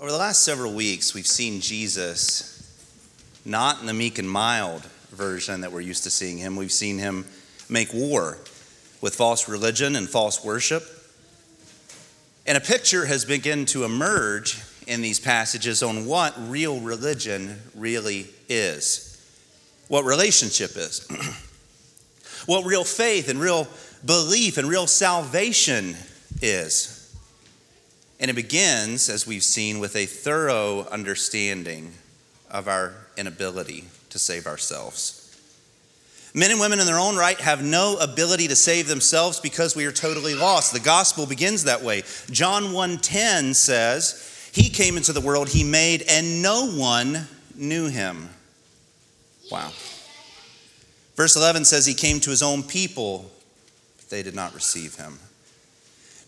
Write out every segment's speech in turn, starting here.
Over the last several weeks, we've seen Jesus not in the meek and mild version that we're used to seeing him. We've seen him make war with false religion and false worship. And a picture has begun to emerge in these passages on what real religion really is, what relationship is, what real faith and real belief and real salvation is. And it begins, as we've seen, with a thorough understanding of our inability to save ourselves. Men and women in their own right have no ability to save themselves because we are totally lost. The gospel begins that way. John 1:10 says, "He came into the world he made and no one knew him." Wow. Verse 11 says he came to his own people, but they did not receive him.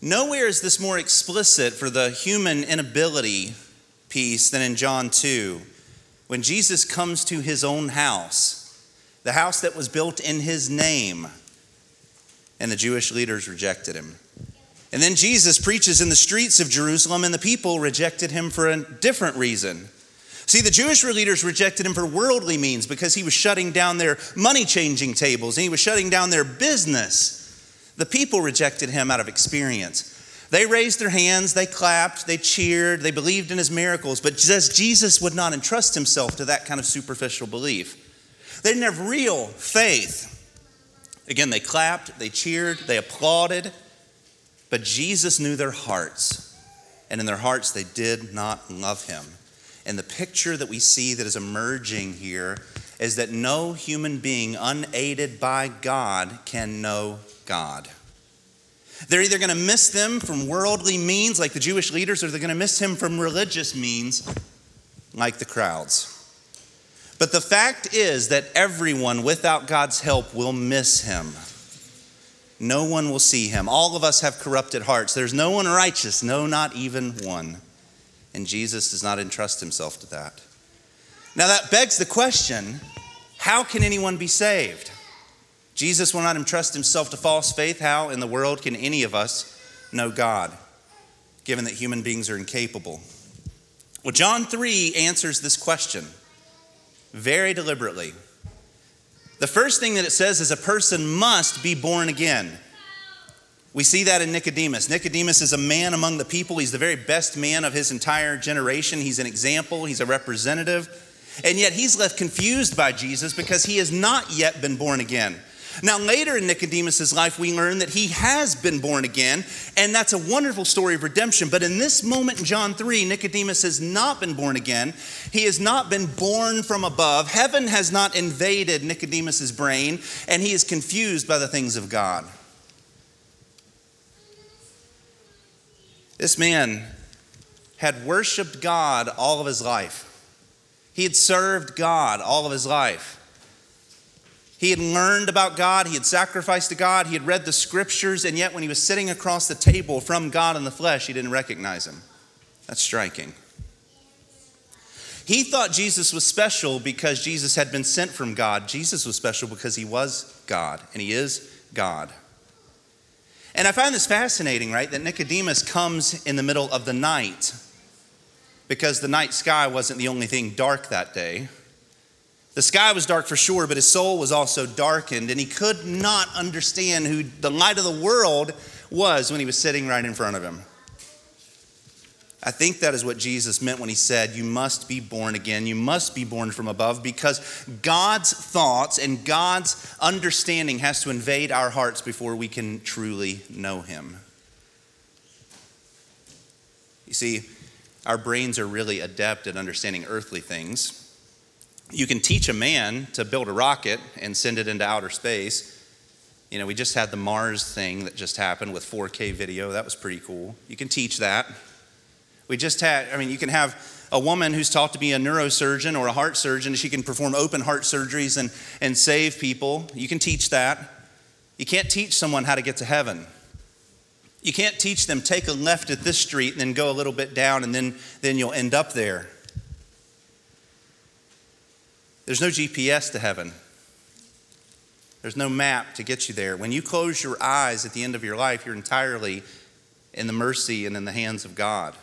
Nowhere is this more explicit for the human inability piece than in John 2, when Jesus comes to his own house, the house that was built in his name, and the Jewish leaders rejected him. And then Jesus preaches in the streets of Jerusalem, and the people rejected him for a different reason. See, the Jewish leaders rejected him for worldly means because he was shutting down their money changing tables and he was shutting down their business. The people rejected him out of experience. They raised their hands, they clapped, they cheered, they believed in his miracles, but Jesus would not entrust himself to that kind of superficial belief. They didn't have real faith. Again, they clapped, they cheered, they applauded, but Jesus knew their hearts, and in their hearts they did not love him. And the picture that we see that is emerging here is that no human being unaided by God can know God. They're either going to miss them from worldly means, like the Jewish leaders, or they're going to miss him from religious means, like the crowds. But the fact is that everyone without God's help will miss him. No one will see him. All of us have corrupted hearts. There's no one righteous, no, not even one. And Jesus does not entrust himself to that. Now, that begs the question how can anyone be saved? Jesus will not entrust himself to false faith. How in the world can any of us know God, given that human beings are incapable? Well, John 3 answers this question very deliberately. The first thing that it says is a person must be born again. We see that in Nicodemus. Nicodemus is a man among the people. He's the very best man of his entire generation. He's an example, he's a representative. And yet he's left confused by Jesus because he has not yet been born again. Now, later in Nicodemus' life, we learn that he has been born again, and that's a wonderful story of redemption. But in this moment in John 3, Nicodemus has not been born again. He has not been born from above. Heaven has not invaded Nicodemus' brain, and he is confused by the things of God. This man had worshiped God all of his life. He had served God all of his life. He had learned about God, he had sacrificed to God, he had read the scriptures, and yet when he was sitting across the table from God in the flesh, he didn't recognize him. That's striking. He thought Jesus was special because Jesus had been sent from God. Jesus was special because he was God, and he is God. And I find this fascinating, right? That Nicodemus comes in the middle of the night because the night sky wasn't the only thing dark that day. The sky was dark for sure, but his soul was also darkened, and he could not understand who the light of the world was when he was sitting right in front of him. I think that is what Jesus meant when he said, You must be born again. You must be born from above because God's thoughts and God's understanding has to invade our hearts before we can truly know him. You see, our brains are really adept at understanding earthly things you can teach a man to build a rocket and send it into outer space. You know, we just had the Mars thing that just happened with 4K video. That was pretty cool. You can teach that. We just had, I mean, you can have a woman who's taught to be a neurosurgeon or a heart surgeon, she can perform open heart surgeries and, and save people. You can teach that. You can't teach someone how to get to heaven. You can't teach them take a left at this street and then go a little bit down and then, then you'll end up there. There's no GPS to heaven. There's no map to get you there. When you close your eyes at the end of your life, you're entirely in the mercy and in the hands of God.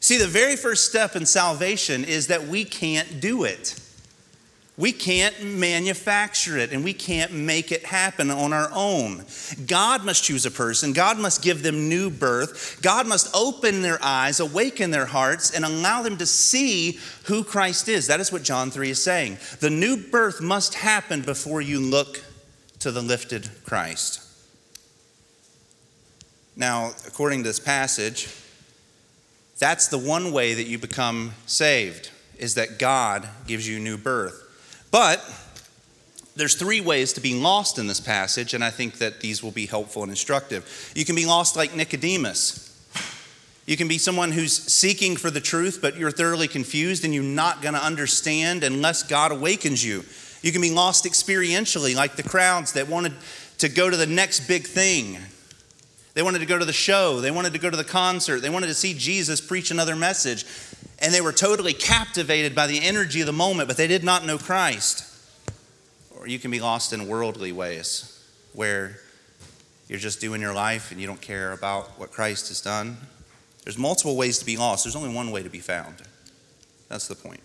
See, the very first step in salvation is that we can't do it. We can't manufacture it and we can't make it happen on our own. God must choose a person. God must give them new birth. God must open their eyes, awaken their hearts, and allow them to see who Christ is. That is what John 3 is saying. The new birth must happen before you look to the lifted Christ. Now, according to this passage, that's the one way that you become saved, is that God gives you new birth. But there's three ways to be lost in this passage, and I think that these will be helpful and instructive. You can be lost like Nicodemus. You can be someone who's seeking for the truth, but you're thoroughly confused and you're not going to understand unless God awakens you. You can be lost experientially, like the crowds that wanted to go to the next big thing. They wanted to go to the show, they wanted to go to the concert, they wanted to see Jesus preach another message and they were totally captivated by the energy of the moment, but they did not know Christ. Or you can be lost in worldly ways where you're just doing your life and you don't care about what Christ has done. There's multiple ways to be lost, there's only one way to be found. That's the point.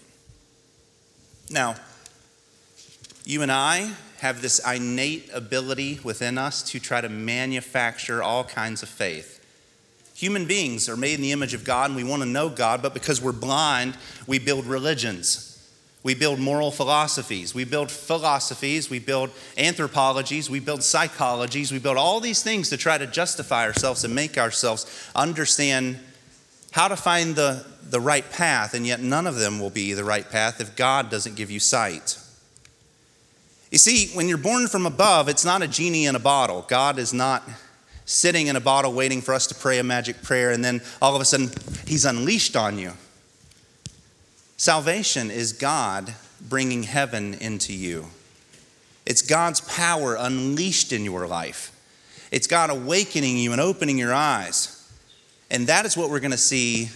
Now, you and I have this innate ability within us to try to manufacture all kinds of faith. Human beings are made in the image of God and we want to know God, but because we're blind, we build religions. We build moral philosophies. We build philosophies. We build anthropologies. We build psychologies. We build all these things to try to justify ourselves and make ourselves understand how to find the, the right path, and yet none of them will be the right path if God doesn't give you sight. You see, when you're born from above, it's not a genie in a bottle. God is not sitting in a bottle waiting for us to pray a magic prayer, and then all of a sudden, He's unleashed on you. Salvation is God bringing heaven into you. It's God's power unleashed in your life. It's God awakening you and opening your eyes. And that is what we're going to see.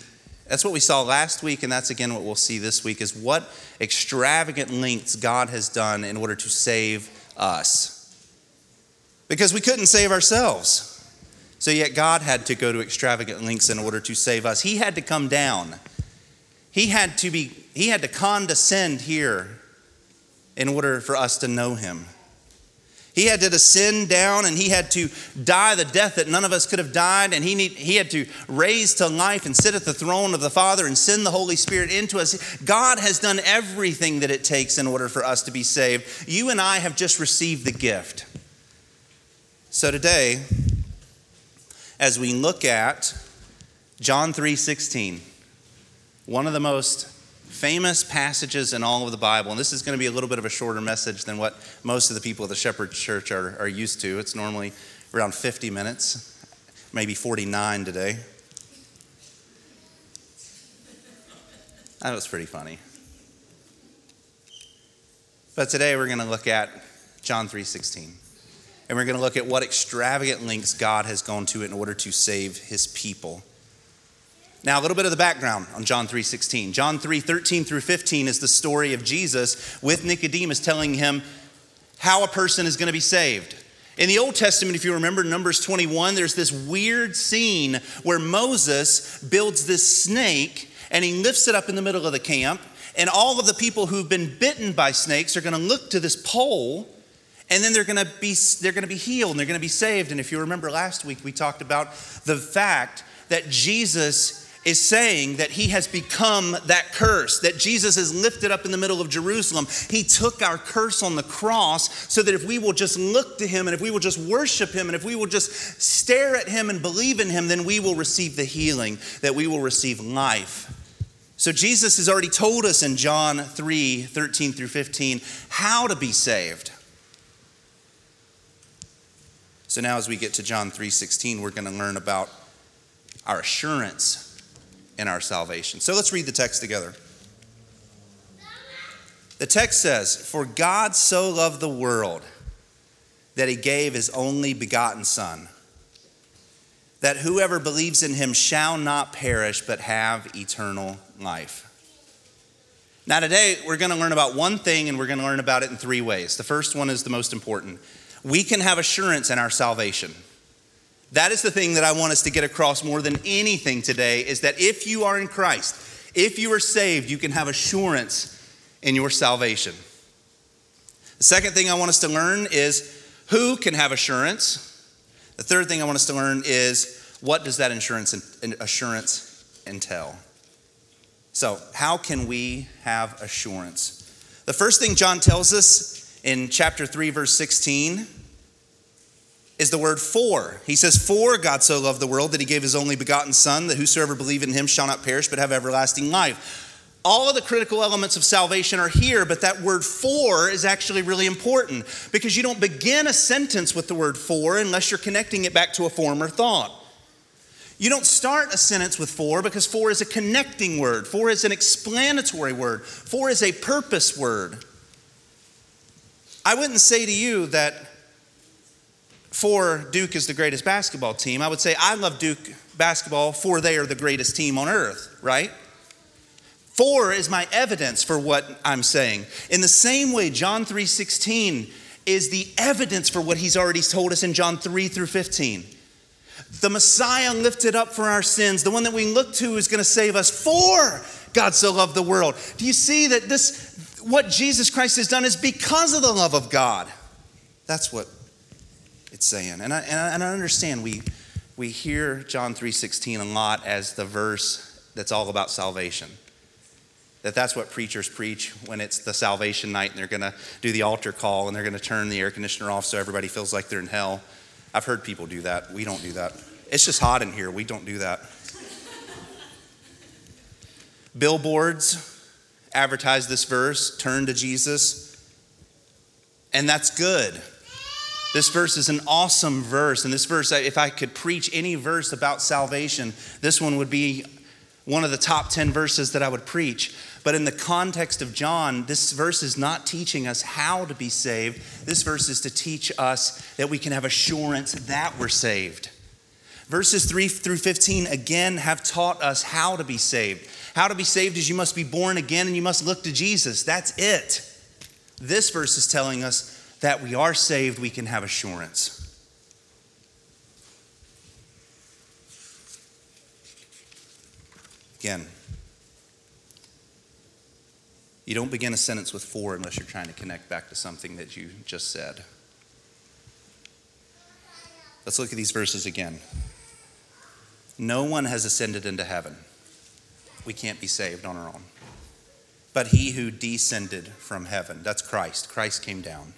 That's what we saw last week, and that's again what we'll see this week is what extravagant lengths God has done in order to save us. Because we couldn't save ourselves. So yet God had to go to extravagant lengths in order to save us. He had to come down. He had to be he had to condescend here in order for us to know him. He had to descend down and he had to die the death that none of us could have died. And he, need, he had to raise to life and sit at the throne of the Father and send the Holy Spirit into us. God has done everything that it takes in order for us to be saved. You and I have just received the gift. So today, as we look at John 3:16, one of the most famous passages in all of the Bible. And this is going to be a little bit of a shorter message than what most of the people of the Shepherd Church are, are used to. It's normally around 50 minutes, maybe 49 today. That was pretty funny. But today we're going to look at John 3:16 and we're going to look at what extravagant lengths God has gone to in order to save his people. Now, a little bit of the background on John 3:16. John 3:13 through 15 is the story of Jesus with Nicodemus telling him how a person is going to be saved. In the Old Testament, if you remember Numbers 21, there's this weird scene where Moses builds this snake and he lifts it up in the middle of the camp, and all of the people who've been bitten by snakes are going to look to this pole and then they're going to be they're going to be healed and they're going to be saved and if you remember last week we talked about the fact that Jesus is saying that he has become that curse, that Jesus is lifted up in the middle of Jerusalem. He took our curse on the cross so that if we will just look to him and if we will just worship him and if we will just stare at him and believe in him, then we will receive the healing, that we will receive life. So Jesus has already told us in John 3 13 through 15 how to be saved. So now as we get to John 3:16, we're going to learn about our assurance in our salvation. So let's read the text together. The text says, "For God so loved the world that he gave his only begotten son, that whoever believes in him shall not perish but have eternal life." Now, today we're going to learn about one thing and we're going to learn about it in three ways. The first one is the most important we can have assurance in our salvation. That is the thing that I want us to get across more than anything today is that if you are in Christ, if you are saved, you can have assurance in your salvation. The second thing I want us to learn is who can have assurance. The third thing I want us to learn is what does that insurance assurance entail? So, how can we have assurance? The first thing John tells us in chapter 3 verse 16 is the word for. He says, For God so loved the world that he gave his only begotten Son, that whosoever believe in him shall not perish but have everlasting life. All of the critical elements of salvation are here, but that word for is actually really important because you don't begin a sentence with the word for unless you're connecting it back to a former thought. You don't start a sentence with for because for is a connecting word, for is an explanatory word, for is a purpose word. I wouldn't say to you that for Duke is the greatest basketball team. I would say I love Duke basketball for they are the greatest team on earth, right? For is my evidence for what I'm saying. In the same way, John 3:16 is the evidence for what he's already told us in John 3 through 15. The Messiah lifted up for our sins, the one that we look to is going to save us for God so loved the world. Do you see that this what Jesus Christ has done is because of the love of God? That's what it's saying. And I, and I, and I understand we, we hear John 3.16 a lot as the verse that's all about salvation. That that's what preachers preach when it's the salvation night and they're going to do the altar call and they're going to turn the air conditioner off so everybody feels like they're in hell. I've heard people do that. We don't do that. It's just hot in here. We don't do that. Billboards advertise this verse, turn to Jesus, and that's good. This verse is an awesome verse. And this verse, if I could preach any verse about salvation, this one would be one of the top 10 verses that I would preach. But in the context of John, this verse is not teaching us how to be saved. This verse is to teach us that we can have assurance that we're saved. Verses 3 through 15 again have taught us how to be saved. How to be saved is you must be born again and you must look to Jesus. That's it. This verse is telling us that we are saved, we can have assurance. Again, you don't begin a sentence with for unless you're trying to connect back to something that you just said. Let's look at these verses again. No one has ascended into heaven. We can't be saved on our own. But he who descended from heaven, that's Christ. Christ came down.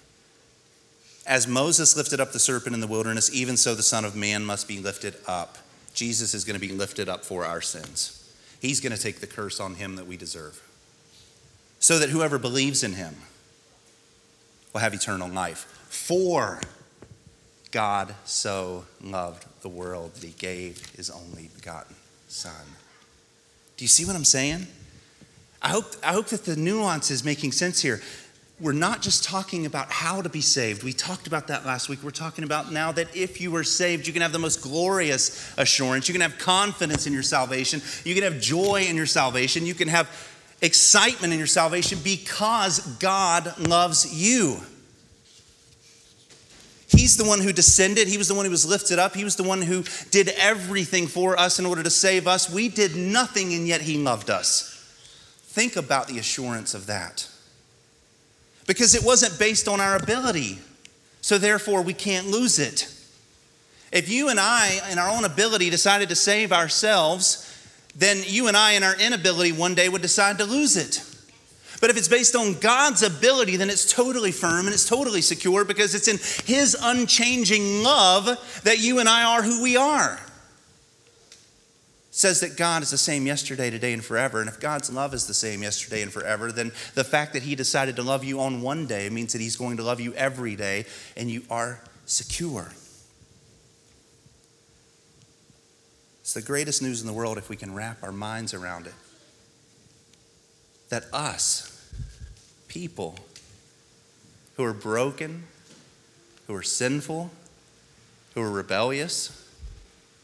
As Moses lifted up the serpent in the wilderness, even so the Son of Man must be lifted up. Jesus is going to be lifted up for our sins. He's going to take the curse on him that we deserve. So that whoever believes in him will have eternal life. For God so loved the world that he gave his only begotten Son. Do you see what I'm saying? I hope, I hope that the nuance is making sense here we're not just talking about how to be saved. We talked about that last week. We're talking about now that if you are saved, you can have the most glorious assurance. You can have confidence in your salvation. You can have joy in your salvation. You can have excitement in your salvation because God loves you. He's the one who descended. He was the one who was lifted up. He was the one who did everything for us in order to save us. We did nothing, and yet He loved us. Think about the assurance of that because it wasn't based on our ability. So therefore, we can't lose it. If you and I, in our own ability, decided to save ourselves, then you and I, in our inability, one day would decide to lose it. But if it's based on God's ability, then it's totally firm and it's totally secure because it's in His unchanging love that you and I are who we are says that God is the same yesterday, today, and forever. And if God's love is the same yesterday and forever, then the fact that He decided to love you on one day means that He's going to love you every day, and you are secure. It's the greatest news in the world if we can wrap our minds around it. That us, people who are broken, who are sinful, who are rebellious,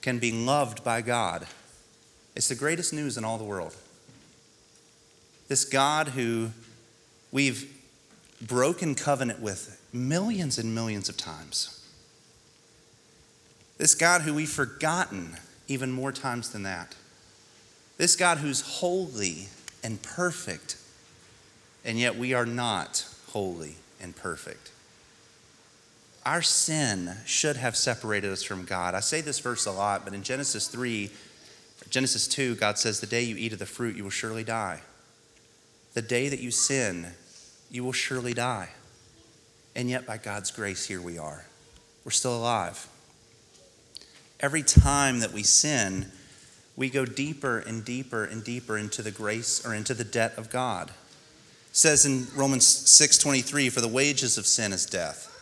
can be loved by God it's the greatest news in all the world. This God who we've broken covenant with millions and millions of times. This God who we've forgotten even more times than that. This God who's holy and perfect, and yet we are not holy and perfect. Our sin should have separated us from God. I say this verse a lot, but in Genesis 3, Genesis 2, God says, The day you eat of the fruit, you will surely die. The day that you sin, you will surely die. And yet, by God's grace, here we are. We're still alive. Every time that we sin, we go deeper and deeper and deeper into the grace or into the debt of God. It says in Romans 6:23 for the wages of sin is death.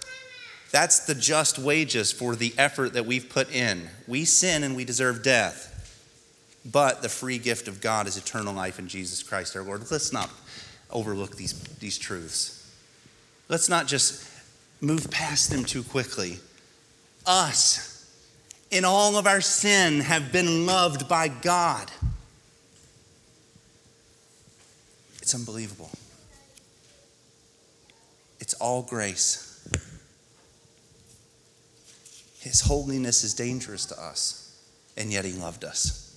That's the just wages for the effort that we've put in. We sin and we deserve death. But the free gift of God is eternal life in Jesus Christ our Lord. Let's not overlook these, these truths. Let's not just move past them too quickly. Us in all of our sin have been loved by God. It's unbelievable. It's all grace. His holiness is dangerous to us, and yet He loved us.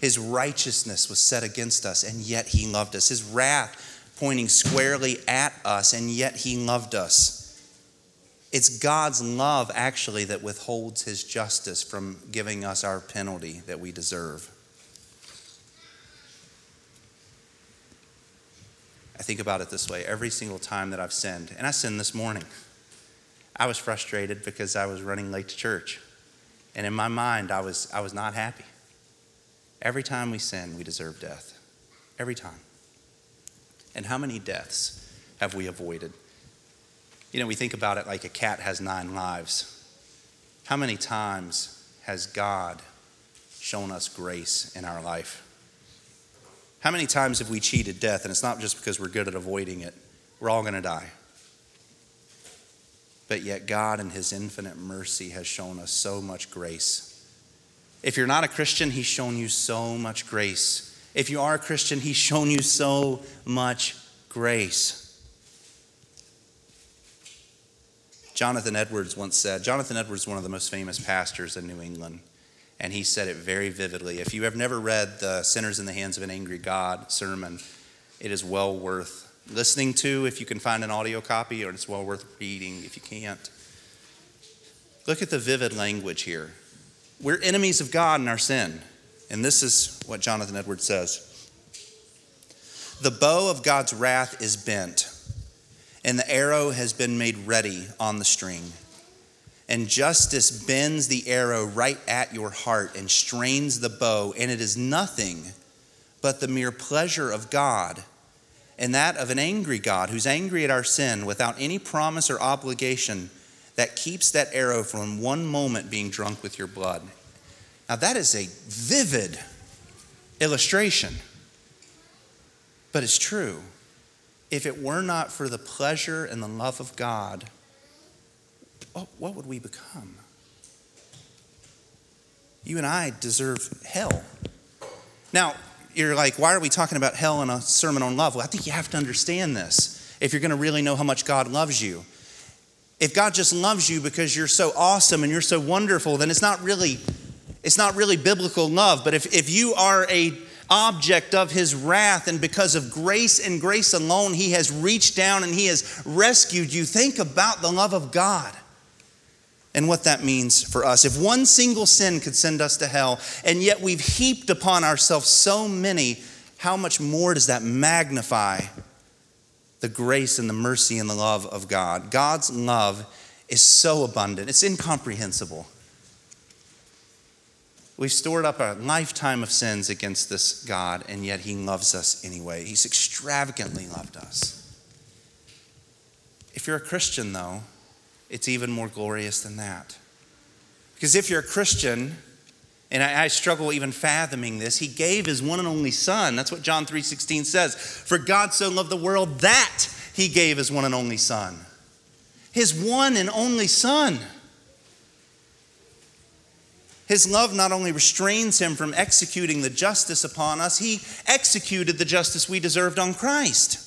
His righteousness was set against us, and yet He loved us. His wrath pointing squarely at us, and yet He loved us. It's God's love, actually, that withholds his justice from giving us our penalty that we deserve. I think about it this way every single time that I've sinned, and I sinned this morning, I was frustrated because I was running late to church. And in my mind, I was, I was not happy. Every time we sin, we deserve death. Every time. And how many deaths have we avoided? You know, we think about it like a cat has nine lives. How many times has God shown us grace in our life? How many times have we cheated death? And it's not just because we're good at avoiding it, we're all going to die. But yet, God, in His infinite mercy, has shown us so much grace. If you're not a Christian, He's shown you so much grace. If you are a Christian, He's shown you so much grace. Jonathan Edwards once said, Jonathan Edwards, is one of the most famous pastors in New England, and he said it very vividly. If you have never read the Sinners in the Hands of an Angry God sermon, it is well worth listening to if you can find an audio copy, or it's well worth reading if you can't. Look at the vivid language here. We're enemies of God in our sin. And this is what Jonathan Edwards says The bow of God's wrath is bent and the arrow has been made ready on the string. And justice bends the arrow right at your heart and strains the bow, and it is nothing but the mere pleasure of God and that of an angry God who's angry at our sin without any promise or obligation that keeps that arrow from one moment being drunk with your blood. Now, that is a vivid illustration, but it's true if it were not for the pleasure and the love of God, oh, what would we become? You and I deserve hell. Now, you're like, why are we talking about hell in a sermon on love? Well, I think you have to understand this if you're going to really know how much God loves you. If God just loves you because you're so awesome and you're so wonderful, then it's not really it's not really biblical love. But if, if you are a object of his wrath, and because of grace and grace alone, he has reached down and he has rescued you. Think about the love of God and what that means for us. If one single sin could send us to hell, and yet we've heaped upon ourselves so many, how much more does that magnify the grace and the mercy and the love of God? God's love is so abundant, it's incomprehensible. We've stored up a lifetime of sins against this God, and yet He loves us anyway. He's extravagantly loved us. If you're a Christian, though, it's even more glorious than that. Because if you're a Christian, and I, struggle even fathoming this, He gave His one and only Son. That's what John 3.16 says. For God so loved the world that He gave His one and only Son. His one and only Son. His love not only restrains him from executing the justice upon us, he executed the justice we deserved on Christ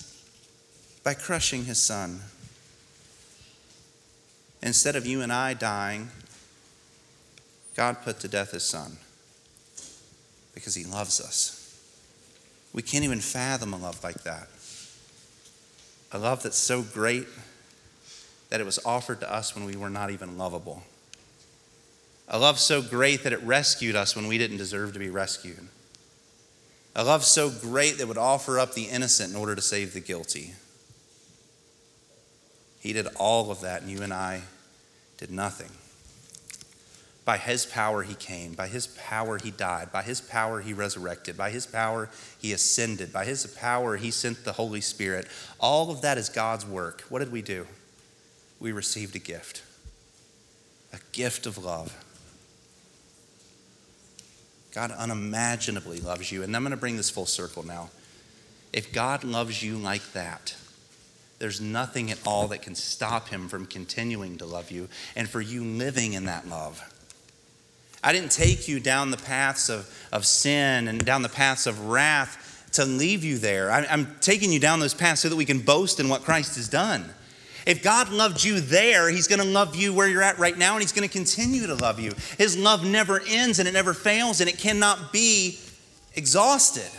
by crushing his son. Instead of you and I dying, God put to death his son because he loves us. We can't even fathom a love like that. A love that's so great that it was offered to us when we were not even lovable. A love so great that it rescued us when we didn't deserve to be rescued. A love so great that would offer up the innocent in order to save the guilty. He did all of that, and you and I did nothing. By his power, he came. By his power, he died. By his power, he resurrected. By his power, he ascended. By his power, he sent the Holy Spirit. All of that is God's work. What did we do? We received a gift a gift of love. God unimaginably loves you. And I'm going to bring this full circle now. If God loves you like that, there's nothing at all that can stop him from continuing to love you and for you living in that love. I didn't take you down the paths of, of sin and down the paths of wrath to leave you there. I, I'm taking you down those paths so that we can boast in what Christ has done. If God loved you there, He's going to love you where you're at right now, and He's going to continue to love you. His love never ends and it never fails, and it cannot be exhausted.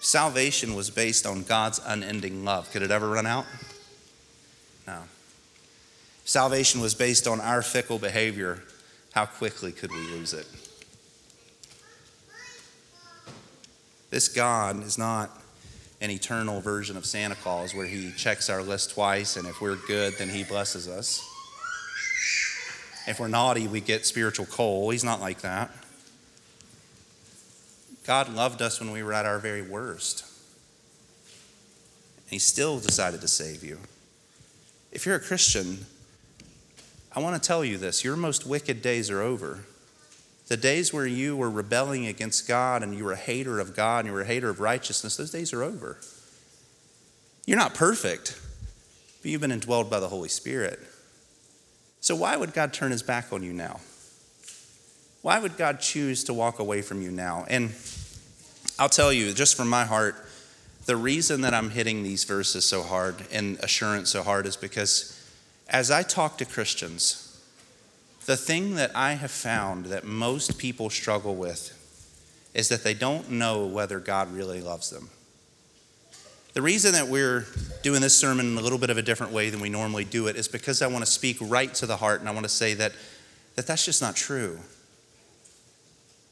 Salvation was based on God's unending love. Could it ever run out? No. Salvation was based on our fickle behavior. How quickly could we lose it? This God is not an eternal version of Santa Claus where he checks our list twice, and if we're good, then he blesses us. If we're naughty, we get spiritual coal. He's not like that. God loved us when we were at our very worst. And he still decided to save you. If you're a Christian, I want to tell you this your most wicked days are over. The days where you were rebelling against God and you were a hater of God and you were a hater of righteousness, those days are over. You're not perfect, but you've been indwelled by the Holy Spirit. So, why would God turn his back on you now? Why would God choose to walk away from you now? And I'll tell you, just from my heart, the reason that I'm hitting these verses so hard and assurance so hard is because as I talk to Christians, the thing that I have found that most people struggle with is that they don't know whether God really loves them. The reason that we're doing this sermon in a little bit of a different way than we normally do it is because I want to speak right to the heart and I want to say that, that that's just not true.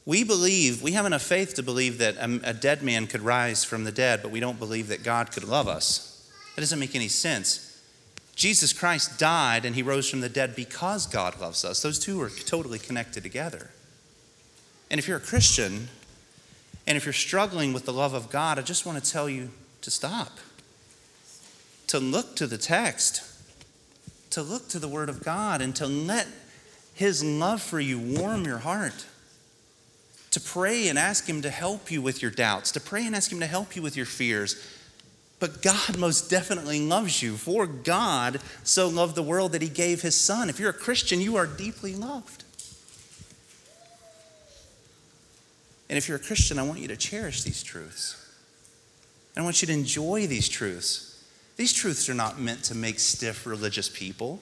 We believe, we have enough faith to believe that a, a dead man could rise from the dead, but we don't believe that God could love us. That doesn't make any sense. Jesus Christ died and he rose from the dead because God loves us. Those two are totally connected together. And if you're a Christian and if you're struggling with the love of God, I just want to tell you to stop, to look to the text, to look to the Word of God, and to let His love for you warm your heart. To pray and ask Him to help you with your doubts, to pray and ask Him to help you with your fears but God most definitely loves you. For God so loved the world that he gave his son. If you're a Christian, you are deeply loved. And if you're a Christian, I want you to cherish these truths. I want you to enjoy these truths. These truths are not meant to make stiff religious people.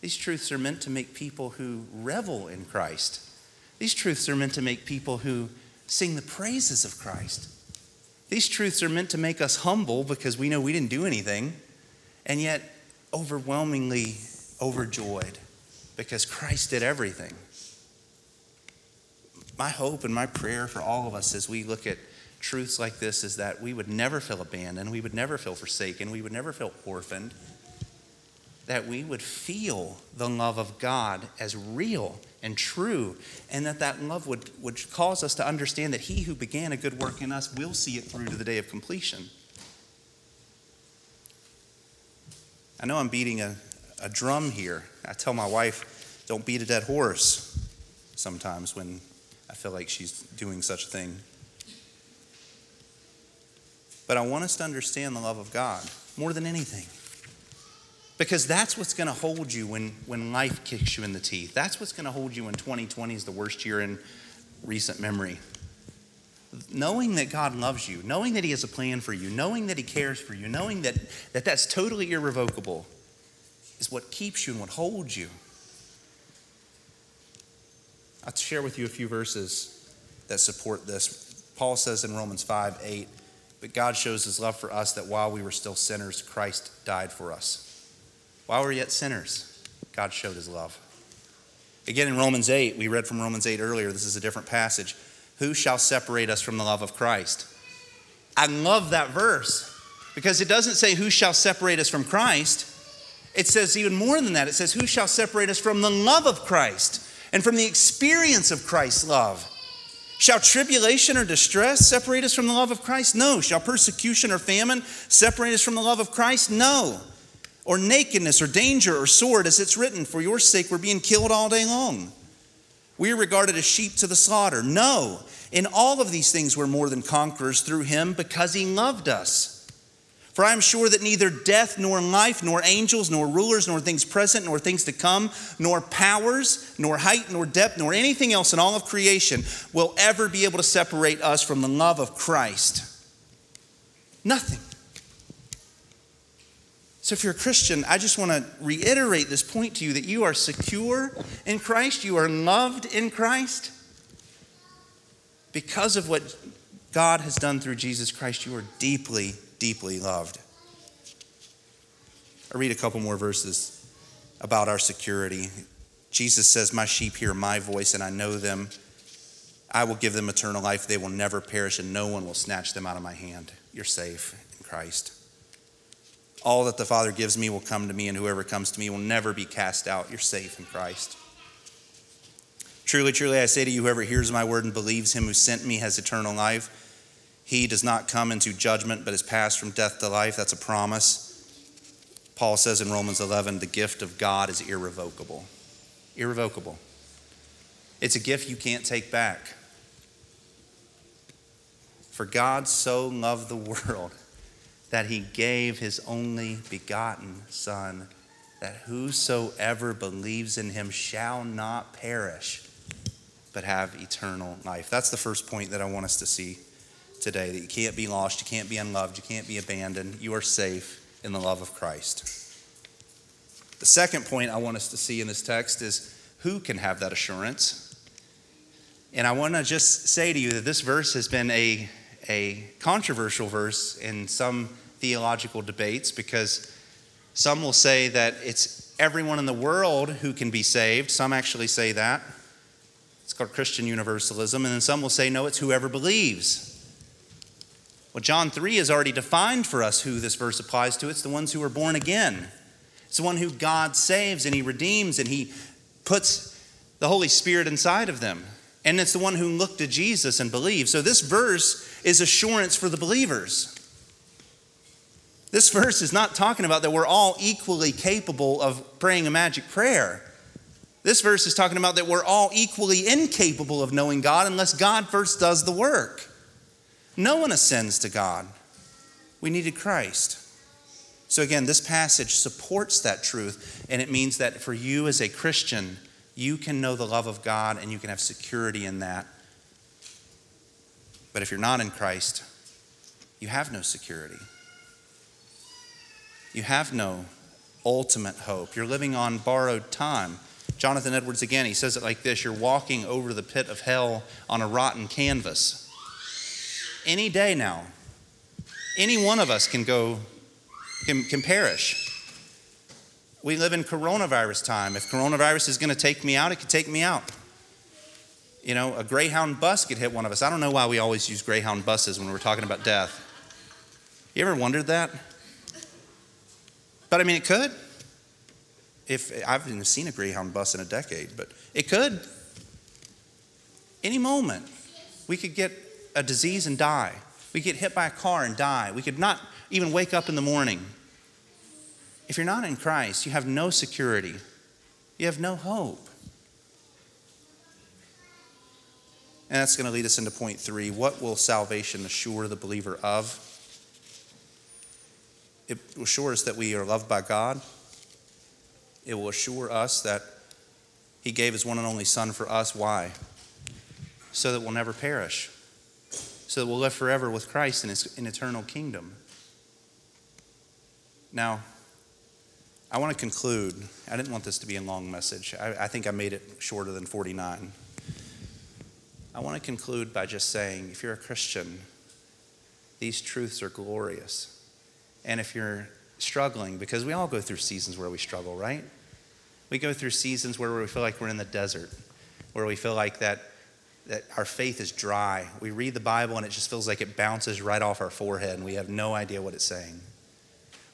These truths are meant to make people who revel in Christ. These truths are meant to make people who sing the praises of Christ. These truths are meant to make us humble because we know we didn't do anything, and yet overwhelmingly overjoyed because Christ did everything. My hope and my prayer for all of us as we look at truths like this is that we would never feel abandoned, we would never feel forsaken, we would never feel orphaned, that we would feel the love of God as real and true, and that that love would, would cause us to understand that he who began a good work in us will see it through to the day of completion. I know I'm beating a, a drum here. I tell my wife, don't beat a dead horse sometimes when I feel like she's doing such a thing. But I want us to understand the love of God more than anything. Because that's what's going to hold you when, when life kicks you in the teeth. That's what's going to hold you when 2020 is the worst year in recent memory. Knowing that God loves you, knowing that He has a plan for you, knowing that He cares for you, knowing that, that that's totally irrevocable, is what keeps you and what holds you. I'll share with you a few verses that support this. Paul says in Romans 5 8, but God shows his love for us that while we were still sinners, Christ died for us. While we are yet sinners, God showed his love. Again, in Romans 8, we read from Romans 8 earlier, this is a different passage. Who shall separate us from the love of Christ? I love that verse because it doesn't say, Who shall separate us from Christ? It says even more than that. It says, Who shall separate us from the love of Christ and from the experience of Christ's love? Shall tribulation or distress separate us from the love of Christ? No. Shall persecution or famine separate us from the love of Christ? No. Or nakedness or danger or sword, as it's written, for your sake we're being killed all day long. We are regarded as sheep to the slaughter. No. In all of these things we're more than conquerors through him because he loved us. For I am sure that neither death, nor life, nor angels, nor rulers, nor things present, nor things to come, nor powers, nor height, nor depth, nor anything else in all of creation will ever be able to separate us from the love of Christ. Nothing. So, if you're a Christian, I just want to reiterate this point to you that you are secure in Christ, you are loved in Christ. Because of what God has done through Jesus Christ, you are deeply deeply loved. I read a couple more verses about our security. Jesus says, My sheep hear my voice, and I know them. I will give them eternal life. They will never perish, and no one will snatch them out of my hand. You're safe in Christ. All that the Father gives me will come to me, and whoever comes to me will never be cast out. You're safe in Christ. Truly, truly, I say to you, whoever hears my word and believes him who sent me has eternal life. He does not come into judgment, but is passed from death to life. That's a promise. Paul says in Romans 11 the gift of God is irrevocable. Irrevocable. It's a gift you can't take back. For God so loved the world that he gave his only begotten Son, that whosoever believes in him shall not perish, but have eternal life. That's the first point that I want us to see today that you can't be lost, you can't be unloved, you can't be abandoned. You are safe in the love of Christ. The second point I want us to see in this text is who can have that assurance? And I want to just say to you that this verse has been a, a controversial verse in some theological debates because some will say that it's everyone in the world who can be saved. Some actually say that. It's called Christian universalism. And then some will say, no, it's whoever believes. Well, John 3 has already defined for us who this verse applies to. It's the ones who are born again. It's the one who God saves and He redeems and He puts the Holy Spirit inside of them. And it's the one who looked to Jesus and believed. So this verse is assurance for the believers. This verse is not talking about that we're all equally capable of praying a magic prayer. This verse is talking about that we're all equally incapable of knowing God unless God first does the work. No one ascends to God. We needed Christ. So, again, this passage supports that truth, and it means that for you as a Christian, you can know the love of God and you can have security in that. But if you're not in Christ, you have no security. You have no ultimate hope. You're living on borrowed time. Jonathan Edwards, again, he says it like this You're walking over the pit of hell on a rotten canvas any day now. Any one of us can go, can, can perish. We live in coronavirus time. If coronavirus is going to take me out, it could take me out. You know, a Greyhound bus could hit one of us. I don't know why we always use Greyhound buses when we're talking about death. You ever wondered that? But I mean, it could. If I haven't seen a Greyhound bus in a decade, but it could. Any moment, we could get a disease and die. We get hit by a car and die. We could not even wake up in the morning. If you're not in Christ, you have no security, you have no hope. And that's going to lead us into point three. What will salvation assure the believer of? It will assure us that we are loved by God. It will assure us that He gave His one and only Son for us. Why? So that we'll never perish so that we'll live forever with Christ in his in eternal kingdom. Now, I want to conclude. I didn't want this to be a long message. I, I think I made it shorter than 49. I want to conclude by just saying if you're a Christian, these truths are glorious. And if you're struggling, because we all go through seasons where we struggle, right? We go through seasons where we feel like we're in the desert, where we feel like that, that our faith is dry. We read the Bible and it just feels like it bounces right off our forehead and we have no idea what it's saying.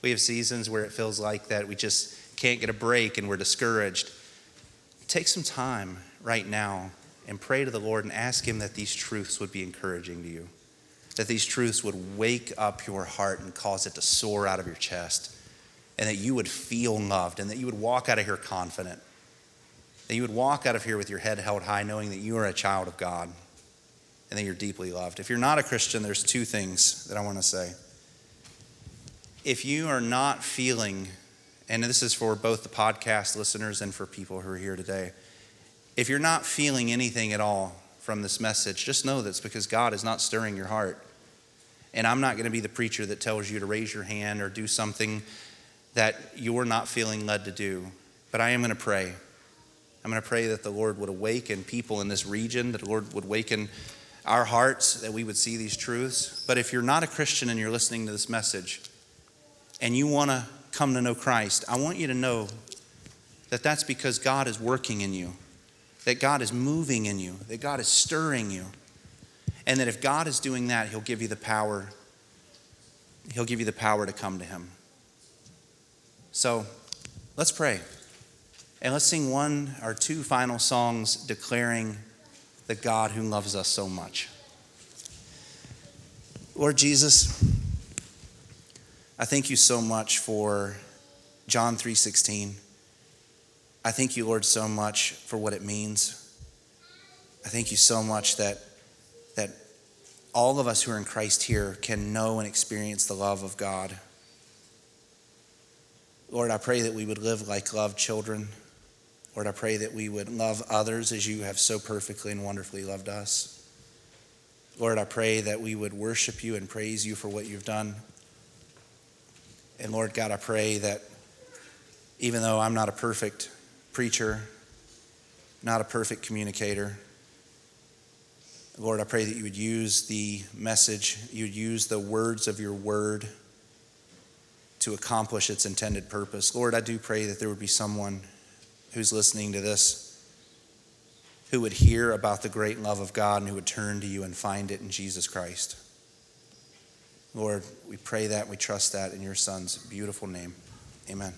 We have seasons where it feels like that we just can't get a break and we're discouraged. Take some time right now and pray to the Lord and ask Him that these truths would be encouraging to you, that these truths would wake up your heart and cause it to soar out of your chest, and that you would feel loved, and that you would walk out of here confident, that you would walk out of here with your head held high, knowing that you are a child of God and that you're deeply loved. If you're not a Christian, there's two things that I want to say if you are not feeling, and this is for both the podcast listeners and for people who are here today, if you're not feeling anything at all from this message, just know that's because God is not stirring your heart. And I'm not going to be the preacher that tells you to raise your hand or do something that you're not feeling led to do. But I am going to pray. I'm going to pray that the Lord would awaken people in this region, that the Lord would awaken our hearts, that we would see these truths. But if you're not a Christian and you're listening to this message, and you want to come to know Christ, I want you to know that that's because God is working in you, that God is moving in you, that God is stirring you. And that if God is doing that, He'll give you the power. He'll give you the power to come to Him. So let's pray. And let's sing one or two final songs declaring the God who loves us so much. Lord Jesus, I thank you so much for John 3:16. I thank you, Lord, so much for what it means. I thank you so much that that all of us who are in Christ here can know and experience the love of God. Lord, I pray that we would live like loved children. Lord, I pray that we would love others as you have so perfectly and wonderfully loved us. Lord, I pray that we would worship you and praise you for what you've done. And Lord God, I pray that even though I'm not a perfect preacher, not a perfect communicator, Lord, I pray that you would use the message, you would use the words of your word to accomplish its intended purpose. Lord, I do pray that there would be someone who's listening to this who would hear about the great love of God and who would turn to you and find it in Jesus Christ. Lord, we pray that, we trust that in your Son's beautiful name. Amen.